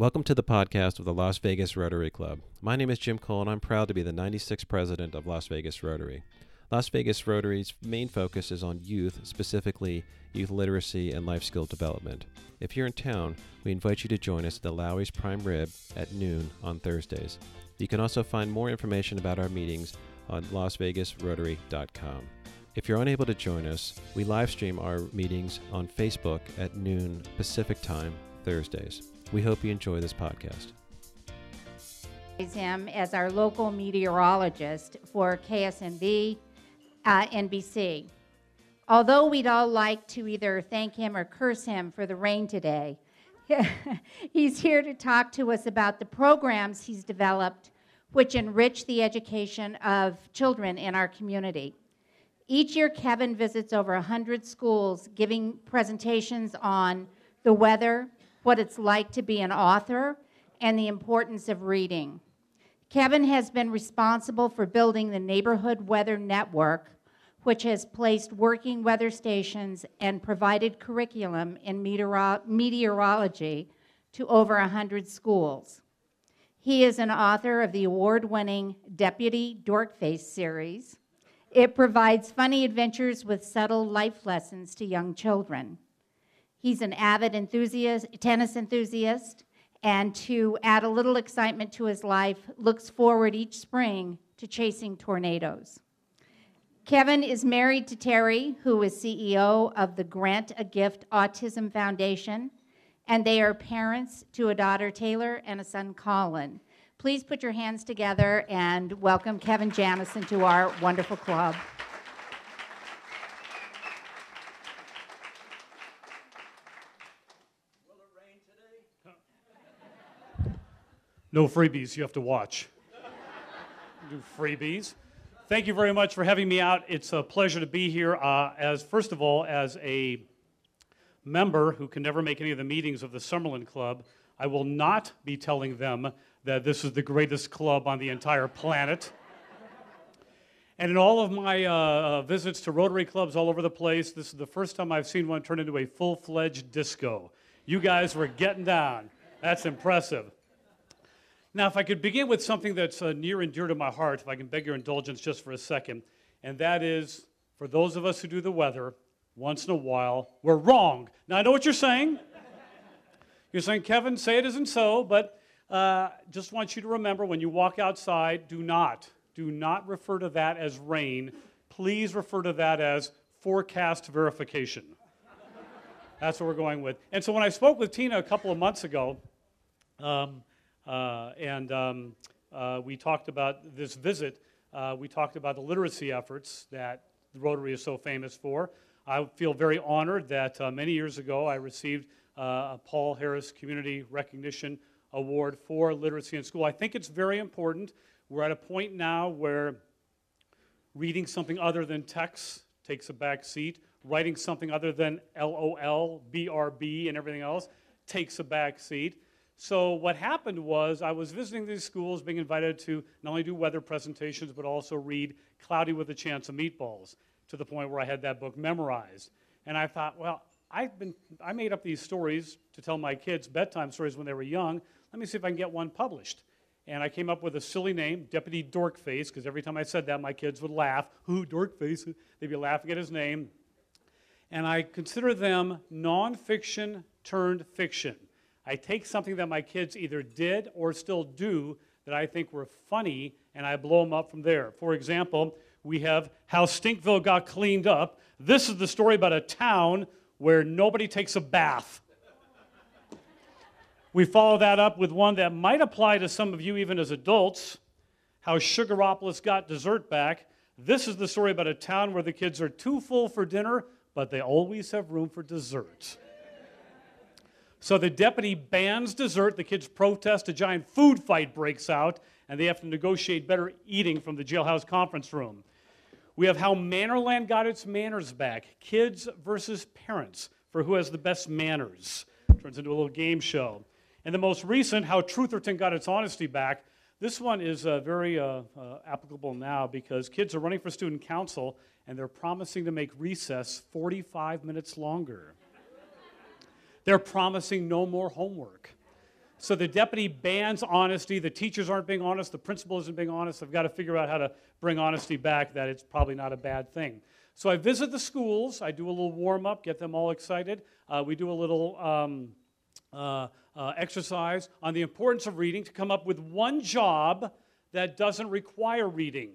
Welcome to the podcast of the Las Vegas Rotary Club. My name is Jim Cole, and I'm proud to be the 96th president of Las Vegas Rotary. Las Vegas Rotary's main focus is on youth, specifically youth literacy and life skill development. If you're in town, we invite you to join us at the Lawry's Prime Rib at noon on Thursdays. You can also find more information about our meetings on lasvegasrotary.com. If you're unable to join us, we live stream our meetings on Facebook at noon Pacific Time, Thursdays. We hope you enjoy this podcast. him as our local meteorologist for KSNV, uh, NBC. Although we'd all like to either thank him or curse him for the rain today, he's here to talk to us about the programs he's developed which enrich the education of children in our community. Each year, Kevin visits over 100 schools giving presentations on the weather, what it's like to be an author, and the importance of reading. Kevin has been responsible for building the Neighborhood Weather Network, which has placed working weather stations and provided curriculum in meteoro- meteorology to over 100 schools. He is an author of the award winning Deputy Dorkface series. It provides funny adventures with subtle life lessons to young children. He's an avid enthusiast, tennis enthusiast, and to add a little excitement to his life, looks forward each spring to chasing tornadoes. Kevin is married to Terry, who is CEO of the Grant a Gift Autism Foundation, and they are parents to a daughter, Taylor, and a son, Colin. Please put your hands together and welcome Kevin Janison to our wonderful club. No freebies, you have to watch. Do freebies. Thank you very much for having me out. It's a pleasure to be here. Uh, as first of all, as a member who can never make any of the meetings of the Summerlin Club, I will not be telling them that this is the greatest club on the entire planet. And in all of my uh, uh visits to Rotary clubs all over the place, this is the first time I've seen one turn into a full fledged disco. You guys were getting down. That's impressive. Now, if I could begin with something that's uh, near and dear to my heart, if I can beg your indulgence just for a second, and that is for those of us who do the weather, once in a while, we're wrong. Now, I know what you're saying. You're saying, Kevin, say it isn't so, but uh, just want you to remember when you walk outside, do not, do not refer to that as rain. Please refer to that as forecast verification. That's what we're going with. And so when I spoke with Tina a couple of months ago, um, and um, uh, we talked about this visit. Uh, we talked about the literacy efforts that the Rotary is so famous for. I feel very honored that uh, many years ago I received uh, a Paul Harris Community Recognition Award for literacy in school. I think it's very important. We're at a point now where reading something other than text takes a back seat, writing something other than LOL, BRB, and everything else takes a back seat. So what happened was I was visiting these schools, being invited to not only do weather presentations, but also read Cloudy with a Chance of Meatballs, to the point where I had that book memorized. And I thought, well, I've been, I made up these stories to tell my kids bedtime stories when they were young. Let me see if I can get one published. And I came up with a silly name, Deputy Dorkface, because every time I said that, my kids would laugh. Who, Dorkface? They'd be laughing at his name. And I consider them nonfiction turned fiction. I take something that my kids either did or still do that I think were funny, and I blow them up from there. For example, we have How Stinkville Got Cleaned Up. This is the story about a town where nobody takes a bath. We follow that up with one that might apply to some of you even as adults How Sugaropolis Got Dessert Back. This is the story about a town where the kids are too full for dinner, but they always have room for dessert. So the deputy bans dessert. The kids protest. A giant food fight breaks out, and they have to negotiate better eating from the jailhouse conference room. We have how Manorland got its manners back kids versus parents for who has the best manners. Turns into a little game show. And the most recent, how Trutherton got its honesty back. This one is uh, very uh, uh, applicable now because kids are running for student council and they're promising to make recess 45 minutes longer. They're promising no more homework. So the deputy bans honesty. The teachers aren't being honest. The principal isn't being honest. I've got to figure out how to bring honesty back, that it's probably not a bad thing. So I visit the schools. I do a little warm up, get them all excited. Uh, we do a little um, uh, uh, exercise on the importance of reading to come up with one job that doesn't require reading.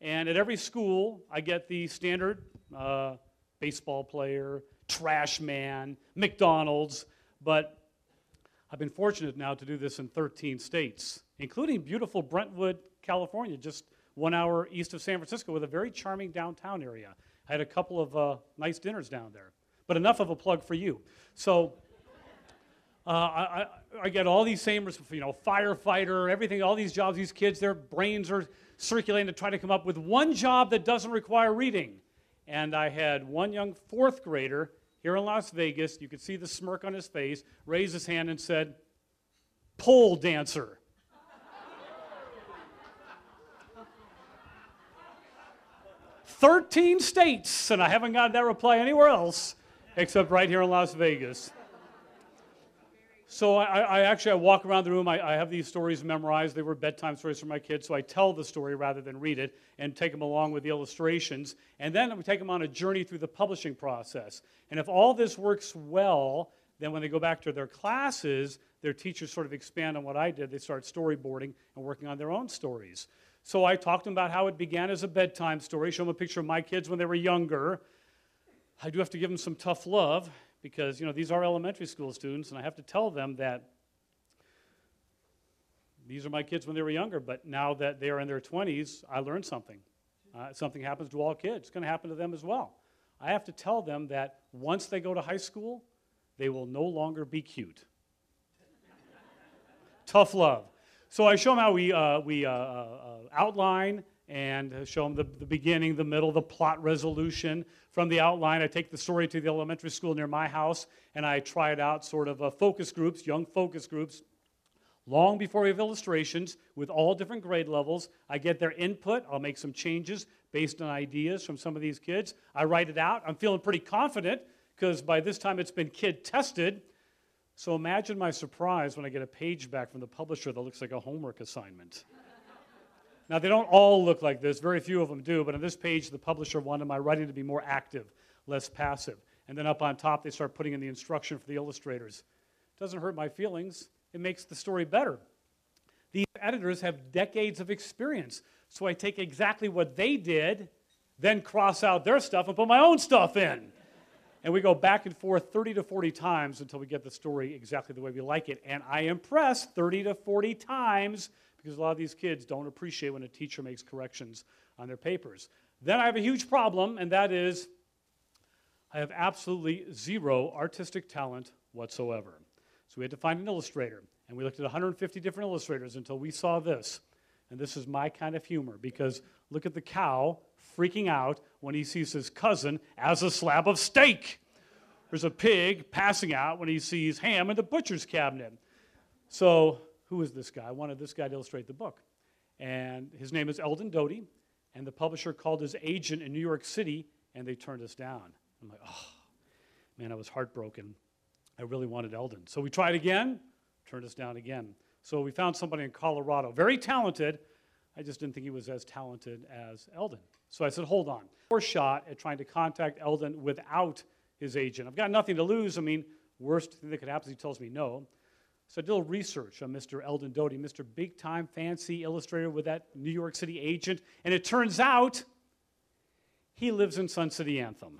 And at every school, I get the standard uh, baseball player, trash man, McDonald's, but I've been fortunate now to do this in 13 states, including beautiful Brentwood, California, just one hour east of San Francisco, with a very charming downtown area. I had a couple of uh, nice dinners down there. But enough of a plug for you. So uh, I, I, get all these same, you know, firefighter, everything, all these jobs, these kids, their brains are circulating to try to come up with one job that doesn't require reading. And I had one young fourth grader here in Las Vegas, you could see the smirk on his face, raised his hand and said, pole dancer. Thirteen states, and I haven't got that reply anywhere else except right here in Las Vegas. So I, I, actually I walk around the room. I, I, have these stories memorized. They were bedtime stories for my kids, so I tell the story rather than read it and take them along with the illustrations. And then we take them on a journey through the publishing process. And if all this works well, then when they go back to their classes, their teachers sort of expand on what I did. They start storyboarding and working on their own stories. So I talked to them about how it began as a bedtime story, show them a picture of my kids when they were younger. I do have to give them some tough love because you know these are elementary school students, and I have to tell them that these are my kids when they were younger, but now that they are in their 20s, I learned something. Uh, something happens to all kids. It's going to happen to them as well. I have to tell them that once they go to high school, they will no longer be cute. Tough love. So I show them how we, uh, we uh, uh outline and show them the, the beginning, the middle, the plot resolution. From the outline, I take the story to the elementary school near my house and I try it out, sort of uh, focus groups, young focus groups. Long before we have illustrations with all different grade levels, I get their input. I'll make some changes based on ideas from some of these kids. I write it out. I'm feeling pretty confident because by this time it's been kid tested. So imagine my surprise when I get a page back from the publisher that looks like a homework assignment. Now, they don't all look like this, very few of them do, but on this page, the publisher wanted my writing to be more active, less passive. And then up on top, they start putting in the instruction for the illustrators. It doesn't hurt my feelings, it makes the story better. These editors have decades of experience, so I take exactly what they did, then cross out their stuff and put my own stuff in. And we go back and forth 30 to 40 times until we get the story exactly the way we like it. And I impress 30 to 40 times because a lot of these kids don't appreciate when a teacher makes corrections on their papers. Then I have a huge problem, and that is I have absolutely zero artistic talent whatsoever. So we had to find an illustrator, and we looked at 150 different illustrators until we saw this. And this is my kind of humor because look at the cow freaking out when he sees his cousin as a slab of steak. There's a pig passing out when he sees ham in the butcher's cabinet. So who is this guy? I wanted this guy to illustrate the book. And his name is Eldon Doty, and the publisher called his agent in New York City, and they turned us down. I'm like, oh, man, I was heartbroken. I really wanted Eldon. So we tried again, turned us down again. So we found somebody in Colorado, very talented. I just didn't think he was as talented as Eldon. So I said, hold on. Poor shot at trying to contact Eldon without his agent. I've got nothing to lose. I mean, worst thing that could happen is he tells me no. So I did a little research on Mr. Eldon Doty, Mr. Big Time Fancy Illustrator with that New York City agent, and it turns out he lives in Sun City Anthem.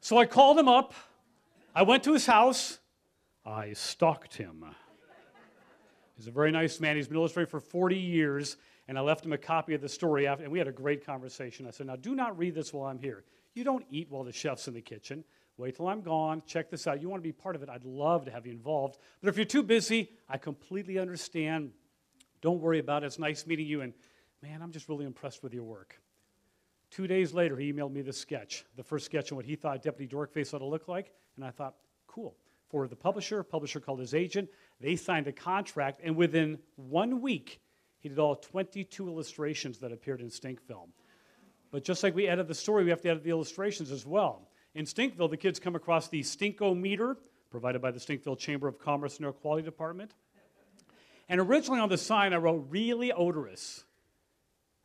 so I called him up. I went to his house. I stalked him. He's a very nice man. He's been illustrating for 40 years, and I left him a copy of the story, after, and we had a great conversation. I said, Now, do not read this while I'm here. You don't eat while the chef's in the kitchen. Wait till I'm gone. Check this out. You want to be part of it. I'd love to have you involved. But if you're too busy, I completely understand. Don't worry about it. It's nice meeting you. And man, I'm just really impressed with your work. Two days later, he emailed me this sketch, the first sketch on what he thought Deputy Dorkface ought to look like. And I thought, cool. For the publisher, publisher called his agent. They signed a contract. And within one week, he did all 22 illustrations that appeared in Stinkville. But just like we edit the story, we have to edit the illustrations as well. In Stinkville, the kids come across the stinkometer, provided by the Stinkville Chamber of Commerce and Air Quality Department. And originally on the sign, I wrote really odorous.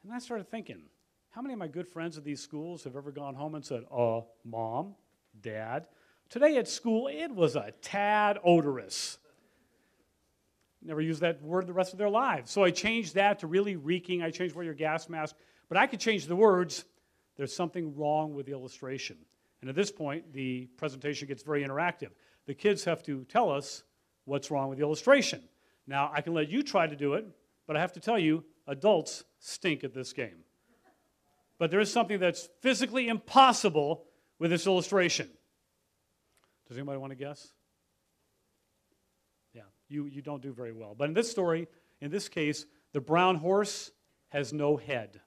And I started thinking, how many of my good friends at these schools have ever gone home and said, uh, mom, dad, today at school it was a tad odorous? Never used that word the rest of their lives. So I changed that to really reeking. I changed wear your gas mask. But I could change the words. There's something wrong with the illustration. And at this point, the presentation gets very interactive. The kids have to tell us what's wrong with the illustration. Now, I can let you try to do it, but I have to tell you, adults stink at this game. But there is something that's physically impossible with this illustration. Does anybody want to guess? Yeah, you, you don't do very well. But in this story, in this case, the brown horse has no head.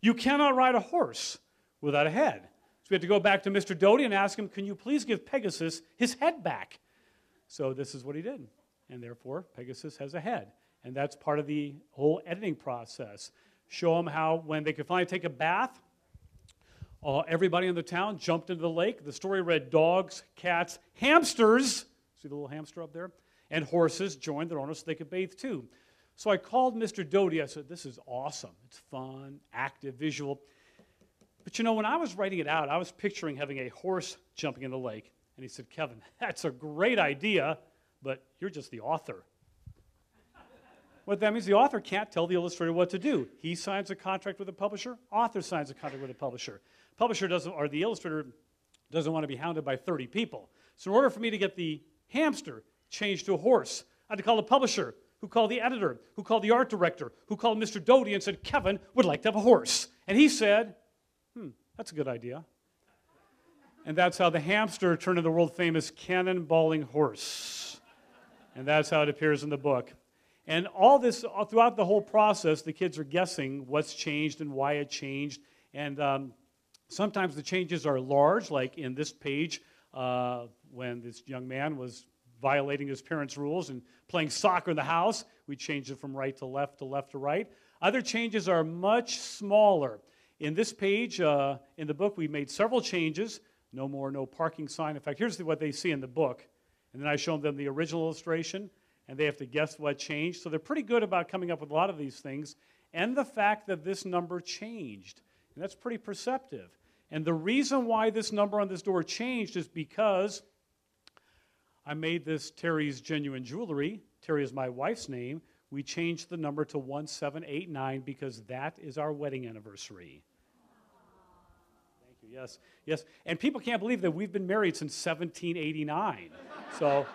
You cannot ride a horse without a head. So we had to go back to Mr. Doty and ask him, Can you please give Pegasus his head back? So this is what he did. And therefore, Pegasus has a head. And that's part of the whole editing process. Show them how, when they could finally take a bath, uh, everybody in the town jumped into the lake. The story read dogs, cats, hamsters, see the little hamster up there? And horses joined their owners so they could bathe too. So I called Mr. Doty. I said, This is awesome. It's fun, active, visual. But you know, when I was writing it out, I was picturing having a horse jumping in the lake. And he said, Kevin, that's a great idea, but you're just the author. what that means, the author can't tell the illustrator what to do. He signs a contract with a publisher, author signs a contract with a publisher. Publisher doesn't, or the illustrator doesn't want to be hounded by 30 people. So in order for me to get the hamster changed to a horse, I had to call the publisher, who called the editor, who called the art director, who called Mr. Doty and said, Kevin would like to have a horse. And he said, hmm, that's a good idea. And that's how the hamster turned into the world famous cannonballing horse. And that's how it appears in the book. And all this, throughout the whole process, the kids are guessing what's changed and why it changed. And um, sometimes the changes are large, like in this page, uh, when this young man was violating his parents' rules and playing soccer in the house. We changed it from right to left to left to right. Other changes are much smaller. In this page, uh, in the book, we made several changes. No more, no parking sign. In fact, here's what they see in the book. And then I show them the original illustration, and they have to guess what changed. So they're pretty good about coming up with a lot of these things. And the fact that this number changed. And that's pretty perceptive. And the reason why this number on this door changed is because I made this Terry's Genuine Jewelry. Terry is my wife's name. We changed the number to 1789 because that is our wedding anniversary. Yes, yes. And people can't believe that we've been married since 1789. so,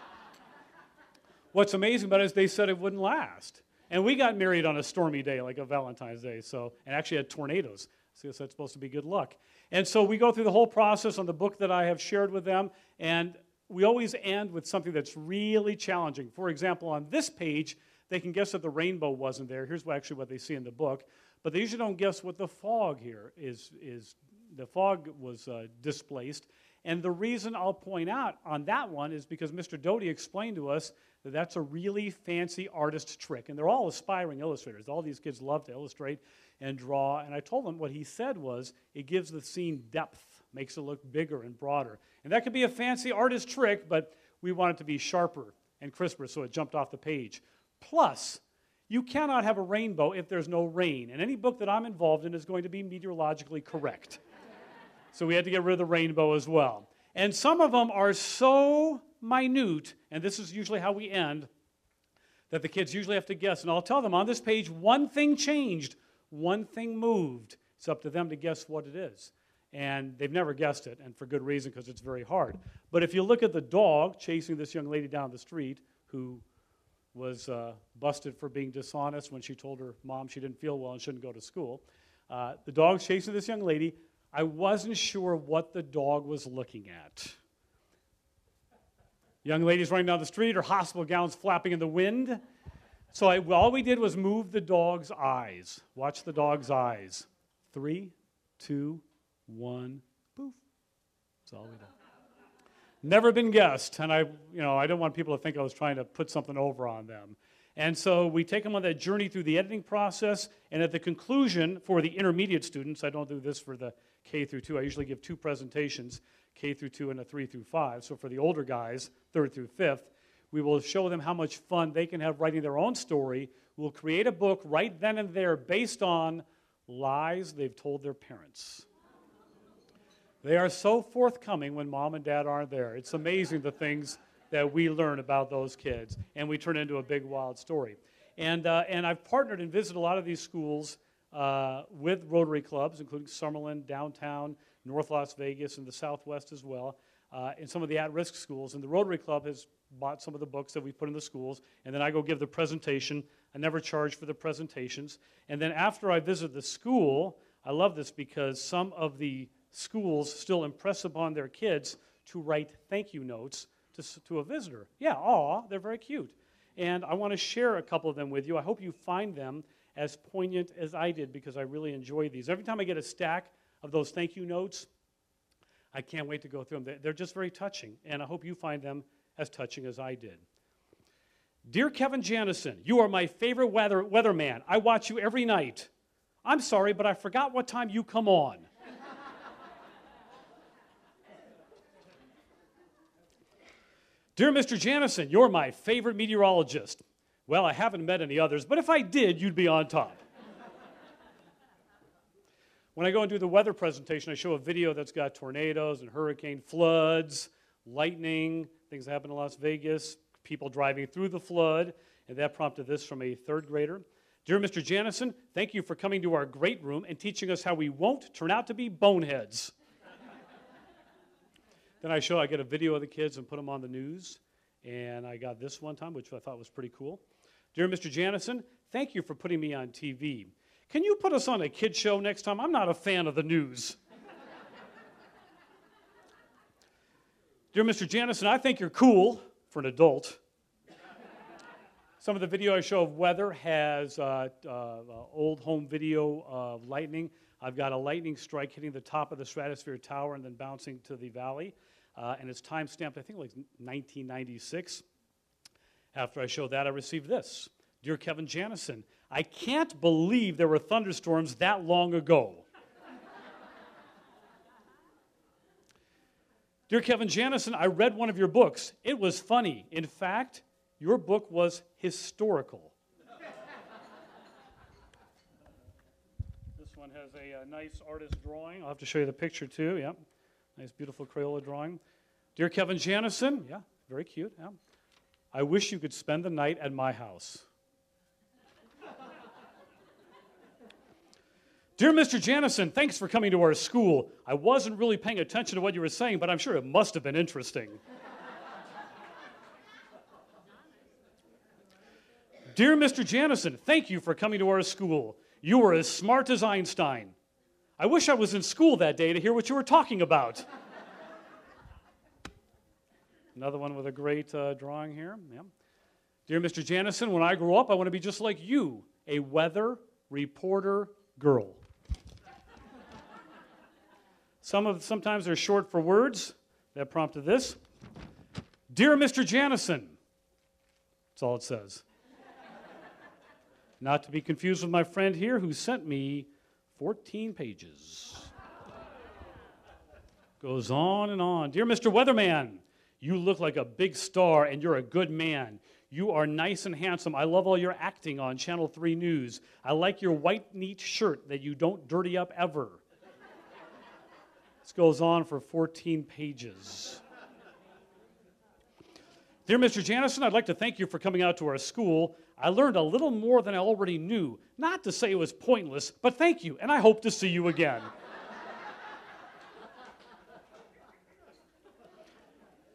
what's amazing about it is they said it wouldn't last. And we got married on a stormy day, like a Valentine's Day, so, and actually had tornadoes. So that's supposed to be good luck. And so we go through the whole process on the book that I have shared with them, and we always end with something that's really challenging. For example, on this page, they can guess that the rainbow wasn't there. Here's actually what they see in the book. But they usually don't guess what the fog here is, is the fog was uh, displaced. And the reason I'll point out on that one is because Mr. Doty explained to us that that's a really fancy artist trick. And they're all aspiring illustrators. All these kids love to illustrate and draw. And I told them what he said was it gives the scene depth, makes it look bigger and broader. And that could be a fancy artist trick, but we want it to be sharper and crisper so it jumped off the page. Plus, you cannot have a rainbow if there's no rain. And any book that I'm involved in is going to be meteorologically correct. So we had to get rid of the rainbow as well. And some of them are so minute, and this is usually how we end, that the kids usually have to guess. And I'll tell them on this page, one thing changed, one thing moved. It's up to them to guess what it is. And they've never guessed it, and for good reason, because it's very hard. But if you look at the dog chasing this young lady down the street who was uh, busted for being dishonest when she told her mom she didn't feel well and shouldn't go to school. Uh, the dog's chasing this young lady. I wasn't sure what the dog was looking at. Young ladies running down the street, or hospital gown's flapping in the wind. So I, all we did was move the dog's eyes. Watch the dog's eyes. Three, two, one, poof. That's all we did. Never been guessed, and I, you know, I don't want people to think I was trying to put something over on them. And so we take them on that journey through the editing process, and at the conclusion, for the intermediate students, I don't do this for the K through 2, I usually give two presentations. K through 2 and a 3 through 5. So for the older guys, 3rd through 5th, we will show them how much fun they can have writing their own story. We'll create a book right then and there based on lies they've told their parents. They are so forthcoming when mom and dad aren't there. It's amazing the things that we learn about those kids, and we turn into a big, wild story. And, uh, and I've partnered and visited a lot of these schools uh, with Rotary clubs, including Summerlin, downtown, North Las Vegas, and the Southwest as well, uh, and some of the at risk schools. And the Rotary Club has bought some of the books that we put in the schools, and then I go give the presentation. I never charge for the presentations. And then after I visit the school, I love this because some of the schools still impress upon their kids to write thank you notes to, to a visitor. Yeah, aw, they're very cute. And I want to share a couple of them with you. I hope you find them as poignant as I did because I really enjoy these. Every time I get a stack of those thank you notes, I can't wait to go through them. They're just very touching, and I hope you find them as touching as I did. Dear Kevin Janison, you are my favorite weather, weatherman. I watch you every night. I'm sorry, but I forgot what time you come on. Dear Mr. Janison, you're my favorite meteorologist. Well, I haven't met any others, but if I did, you'd be on top. when I go and do the weather presentation, I show a video that's got tornadoes and hurricane floods, lightning, things that happen in Las Vegas, people driving through the flood, and that prompted this from a third grader. Dear Mr. Janison, thank you for coming to our great room and teaching us how we won't turn out to be boneheads. then I show, I get a video of the kids and put them on the news. And I got this one time, which I thought was pretty cool. Dear Mr. Janison, thank you for putting me on TV. Can you put us on a kid show next time? I'm not a fan of the news. Dear Mr. Janison, I think you're cool for an adult. Some of the video I show of weather has uh, uh, uh, old home video of lightning. I've got a lightning strike hitting the top of the stratosphere tower and then bouncing to the valley. Uh, and it's time stamped, I think, like 1996. After I showed that, I received this Dear Kevin Janison, I can't believe there were thunderstorms that long ago. Dear Kevin Janison, I read one of your books. It was funny. In fact, your book was historical. this one has a, a, nice artist drawing. I'll have to show you the picture too. Yep. Nice, beautiful Crayola drawing. Dear Kevin Janison, yeah, very cute. Yeah. I wish you could spend the night at my house. Dear Mr. Janison, thanks for coming to our school. I wasn't really paying attention to what you were saying, but I'm sure it must have been interesting. Dear Mr. Janison, thank you for coming to our school. You were as smart as Einstein. I wish I was in school that day to hear what you were talking about. Another one with a great uh, drawing here. Yeah. Dear Mr. Janison, when I grow up, I want to be just like you, a weather reporter girl. Some of, sometimes they're short for words. That prompted this. Dear Mr. Janison. That's all it says. Not to be confused with my friend here who sent me 14 pages. Goes on and on. Dear Mr. Weatherman, you look like a big star and you're a good man. You are nice and handsome. I love all your acting on Channel 3 News. I like your white, neat shirt that you don't dirty up ever. This goes on for 14 pages. Dear Mr. Janison, I'd like to thank you for coming out to our school. I learned a little more than I already knew. Not to say it was pointless, but thank you, and I hope to see you again.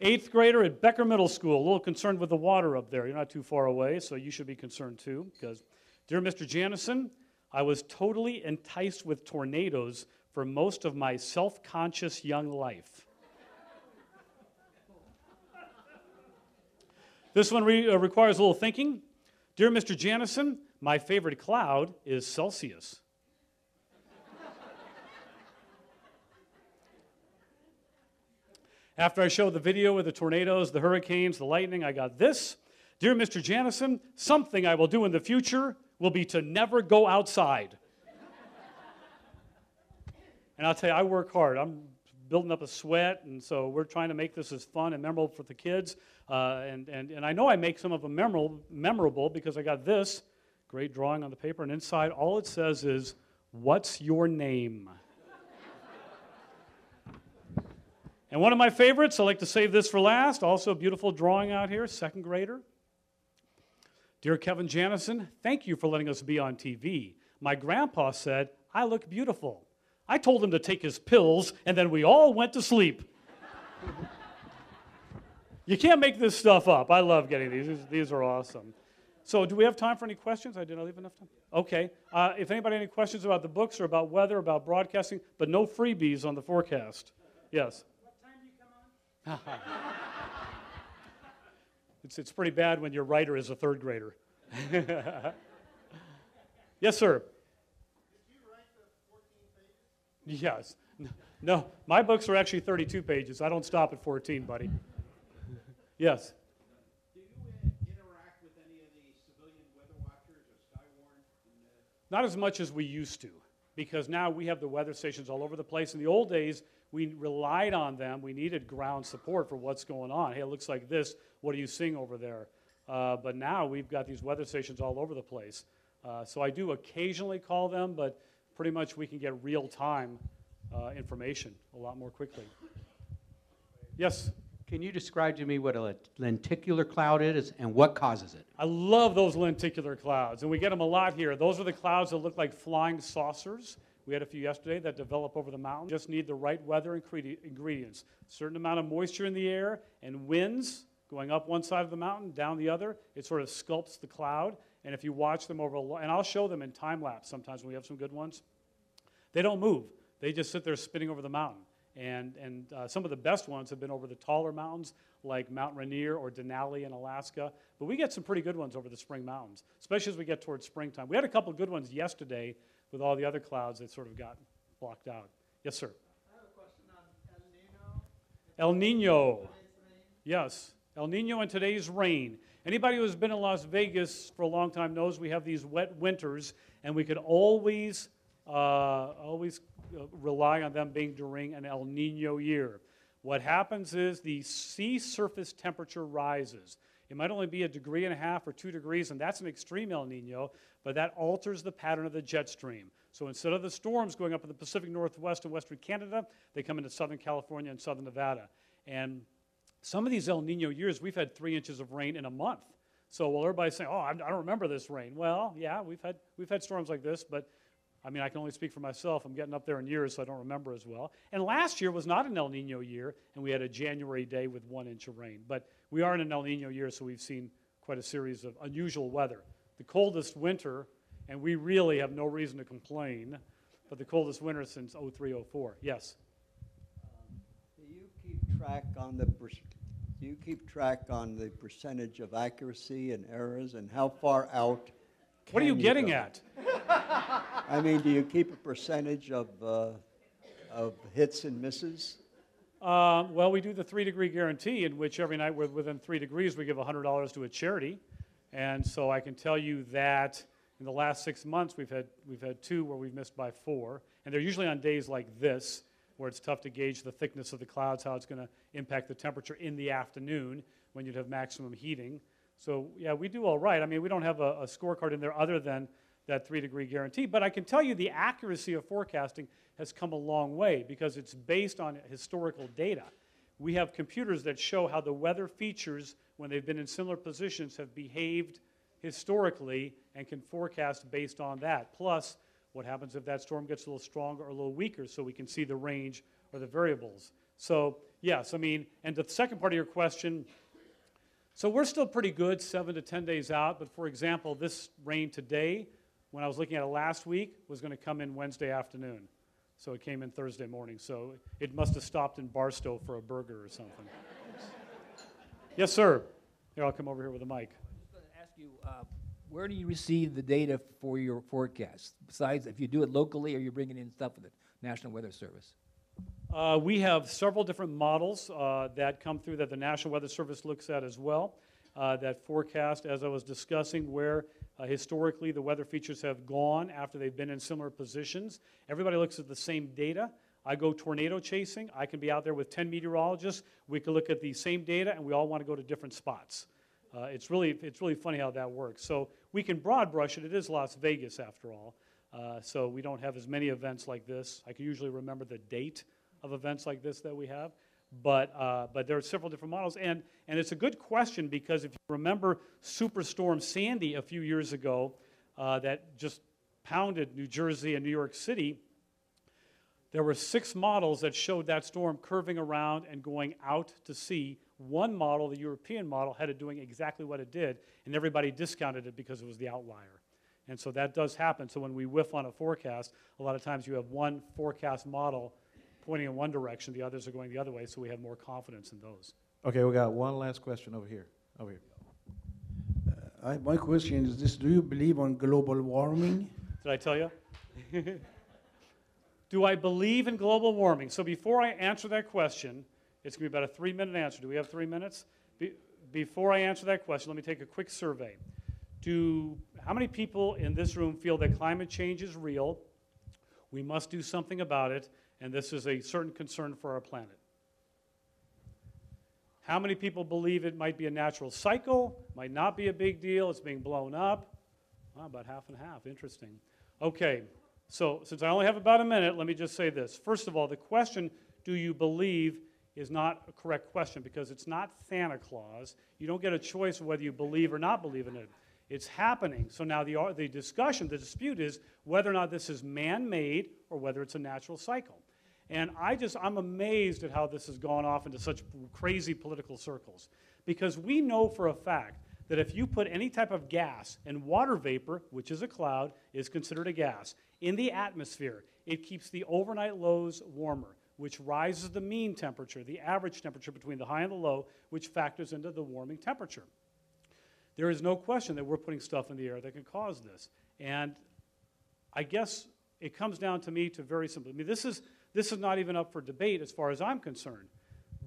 Eighth grader at Becker Middle School, a little concerned with the water up there. You're not too far away, so you should be concerned too. Because, dear Mr. Janison, I was totally enticed with tornadoes for most of my self conscious young life. this one re- uh, requires a little thinking. Dear Mr. Janison, my favorite cloud is Celsius. After I showed the video with the tornadoes, the hurricanes, the lightning, I got this. Dear Mr. Janison, something I will do in the future will be to never go outside. And I'll tell you, I work hard. I'm building up a sweat, and so we're trying to make this as fun and memorable for the kids. Uh, and, and, and I know I make some of them memorable, memorable because I got this great drawing on the paper, and inside all it says is, What's your name? And one of my favorites, I like to save this for last, also a beautiful drawing out here, second grader. Dear Kevin Janison, thank you for letting us be on TV. My grandpa said, I look beautiful. I told him to take his pills, and then we all went to sleep. you can't make this stuff up. I love getting these. These are awesome. So, do we have time for any questions? I didn't leave enough time. Okay. Uh, if anybody any questions about the books or about weather, about broadcasting, but no freebies on the forecast. Yes. What time do you come on? it's, it's pretty bad when your writer is a third grader. yes, sir. Yes. No, my books are actually 32 pages. I don't stop at 14, buddy. yes. Do you uh, interact with any of the civilian weather watchers or Skywarn? Not as much as we used to, because now we have the weather stations all over the place. In the old days, we relied on them. We needed ground support for what's going on. Hey, it looks like this. What are you seeing over there? Uh, but now we've got these weather stations all over the place. Uh, so I do occasionally call them, but pretty much we can get real time uh, information a lot more quickly. Yes? Can you describe to me what a lenticular cloud is and what causes it? I love those lenticular clouds, and we get them a lot here. Those are the clouds that look like flying saucers. We had a few yesterday that develop over the mountain. Just need the right weather ingredients. Certain amount of moisture in the air and winds going up one side of the mountain, down the other. It sort of sculpts the cloud. And if you watch them over, and I'll show them in time lapse sometimes when we have some good ones, they don't move. They just sit there spinning over the mountain. And, and uh, some of the best ones have been over the taller mountains, like Mount Rainier or Denali in Alaska. But we get some pretty good ones over the spring mountains, especially as we get towards springtime. We had a couple good ones yesterday with all the other clouds that sort of got blocked out. Yes, sir. I have a question on El Nino. El Nino. Yes. El Nino and today's rain. Anybody who's been in Las Vegas for a long time knows we have these wet winters, and we could always, uh, always Uh, rely on them being during an El Nino year. What happens is the sea surface temperature rises. It might only be a degree and a half or two degrees, and that's an extreme El Nino, but that alters the pattern of the jet stream. So instead of the storms going up in the Pacific Northwest and Western Canada, they come into Southern California and Southern Nevada. And some of these El Nino years, we've had three inches of rain in a month. So while everybody's saying, "Oh, I don't remember this rain," well, yeah, we've had we've had storms like this, but I mean, I can only speak for myself. I'm getting up there in years, so I don't remember as well. And last year was not an El Nino year, and we had a January day with one inch of rain. But we are in an El Nino year, so we've seen quite a series of unusual weather. The coldest winter, and we really have no reason to complain, but the coldest winter since 0304. Yes. Um, do you keep track on the do you keep track on the percentage of accuracy and errors and how far out? What are you, you getting go? at? I mean, do you keep a percentage of, uh, of hits and misses? Uh, well, we do the three degree guarantee, in which every night we're within three degrees, we give $100 to a charity. And so I can tell you that in the last six months, we've had, we've had two where we've missed by four. And they're usually on days like this where it's tough to gauge the thickness of the clouds, how it's going to impact the temperature in the afternoon when you'd have maximum heating. So, yeah, we do all right. I mean, we don't have a, a scorecard in there other than that three degree guarantee. But I can tell you the accuracy of forecasting has come a long way because it's based on historical data. We have computers that show how the weather features, when they've been in similar positions, have behaved historically and can forecast based on that. Plus, what happens if that storm gets a little stronger or a little weaker so we can see the range or the variables? So, yes, I mean, and the second part of your question, so we're still pretty good, seven to 10 days out. But for example, this rain today, when I was looking at it last week, was going to come in Wednesday afternoon. So it came in Thursday morning. So it must have stopped in Barstow for a burger or something. yes, sir. Here, I'll come over here with a mic. I was just going to ask you, uh, where do you receive the data for your forecast? Besides, if you do it locally, or you're bringing in stuff with the National Weather Service? Uh, we have several different models uh, that come through that the National Weather Service looks at as well. Uh, that forecast, as I was discussing, where uh, historically the weather features have gone after they've been in similar positions. Everybody looks at the same data. I go tornado chasing. I can be out there with 10 meteorologists. We can look at the same data, and we all want to go to different spots. Uh, it's, really, it's really funny how that works. So we can broad brush it. It is Las Vegas, after all. Uh, so we don't have as many events like this. I can usually remember the date of events like this that we have. But, uh, but there are several different models. And, and it's a good question because if you remember Superstorm Sandy a few years ago uh, that just pounded New Jersey and New York City, there were six models that showed that storm curving around and going out to sea. One model, the European model, had it doing exactly what it did, and everybody discounted it because it was the outlier. And so that does happen. So when we whiff on a forecast, a lot of times you have one forecast model pointing in one direction, the others are going the other way, so we have more confidence in those. Okay, we got one last question over here. Over here. Uh, I, my question is this: Do you believe on global warming? Did I tell you? Do I believe in global warming? So before I answer that question, it's going to be about a three minute answer. Do we have three minutes? Be, before I answer that question, let me take a quick survey. Do how many people in this room feel that climate change is real? We must do something about it, and this is a certain concern for our planet. How many people believe it might be a natural cycle, might not be a big deal, it's being blown up? Well, about half and half. Interesting. Okay, so since I only have about a minute, let me just say this. First of all, the question, do you believe, is not a correct question because it's not Santa Claus. You don't get a choice whether you believe or not believe in it. It's happening. So now the, the discussion, the dispute is whether or not this is man made or whether it's a natural cycle. And I just, I'm amazed at how this has gone off into such crazy political circles. Because we know for a fact that if you put any type of gas, and water vapor, which is a cloud, is considered a gas, in the atmosphere, it keeps the overnight lows warmer, which rises the mean temperature, the average temperature between the high and the low, which factors into the warming temperature. There is no question that we're putting stuff in the air that can cause this. And I guess it comes down to me to very simply. I mean, this is, this is not even up for debate as far as I'm concerned.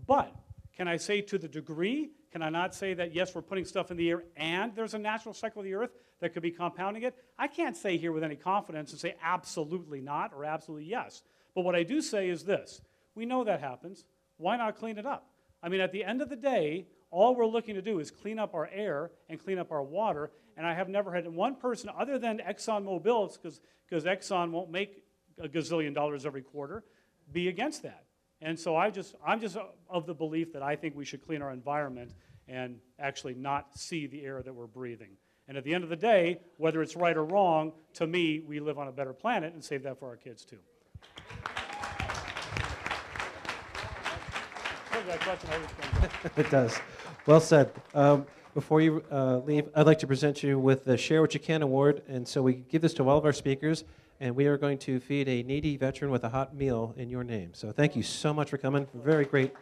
But can I say to the degree, can I not say that, yes, we're putting stuff in the air and there's a natural cycle of the earth that could be compounding it? I can't say here with any confidence and say absolutely not or absolutely yes. But what I do say is this we know that happens. Why not clean it up? I mean, at the end of the day, all we're looking to do is clean up our air and clean up our water. And I have never had one person, other than ExxonMobil, because Exxon won't make a gazillion dollars every quarter, be against that. And so I just, I'm just of the belief that I think we should clean our environment and actually not see the air that we're breathing. And at the end of the day, whether it's right or wrong, to me, we live on a better planet and save that for our kids too. it does. Well said. Um, before you uh, leave, I'd like to present you with the Share What You Can award. And so we give this to all of our speakers, and we are going to feed a needy veteran with a hot meal in your name. So thank you so much for coming. Very great.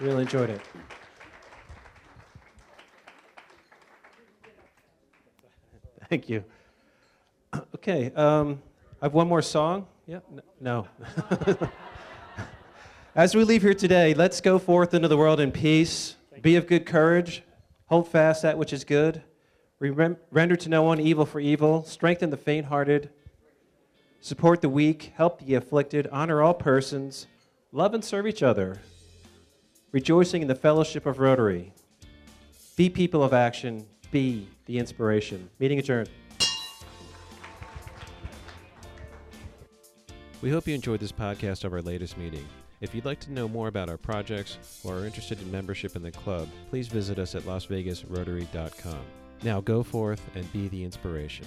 Really enjoyed it. Thank you. Okay, um, I have one more song. Yeah, no. As we leave here today, let's go forth into the world in peace. Be of good courage. Hold fast that which is good. Render to no one evil for evil. Strengthen the faint hearted. Support the weak. Help the afflicted. Honor all persons. Love and serve each other. Rejoicing in the fellowship of Rotary. Be people of action. Be the inspiration. Meeting adjourned. We hope you enjoyed this podcast of our latest meeting. If you'd like to know more about our projects or are interested in membership in the club, please visit us at lasvegasrotary.com. Now go forth and be the inspiration.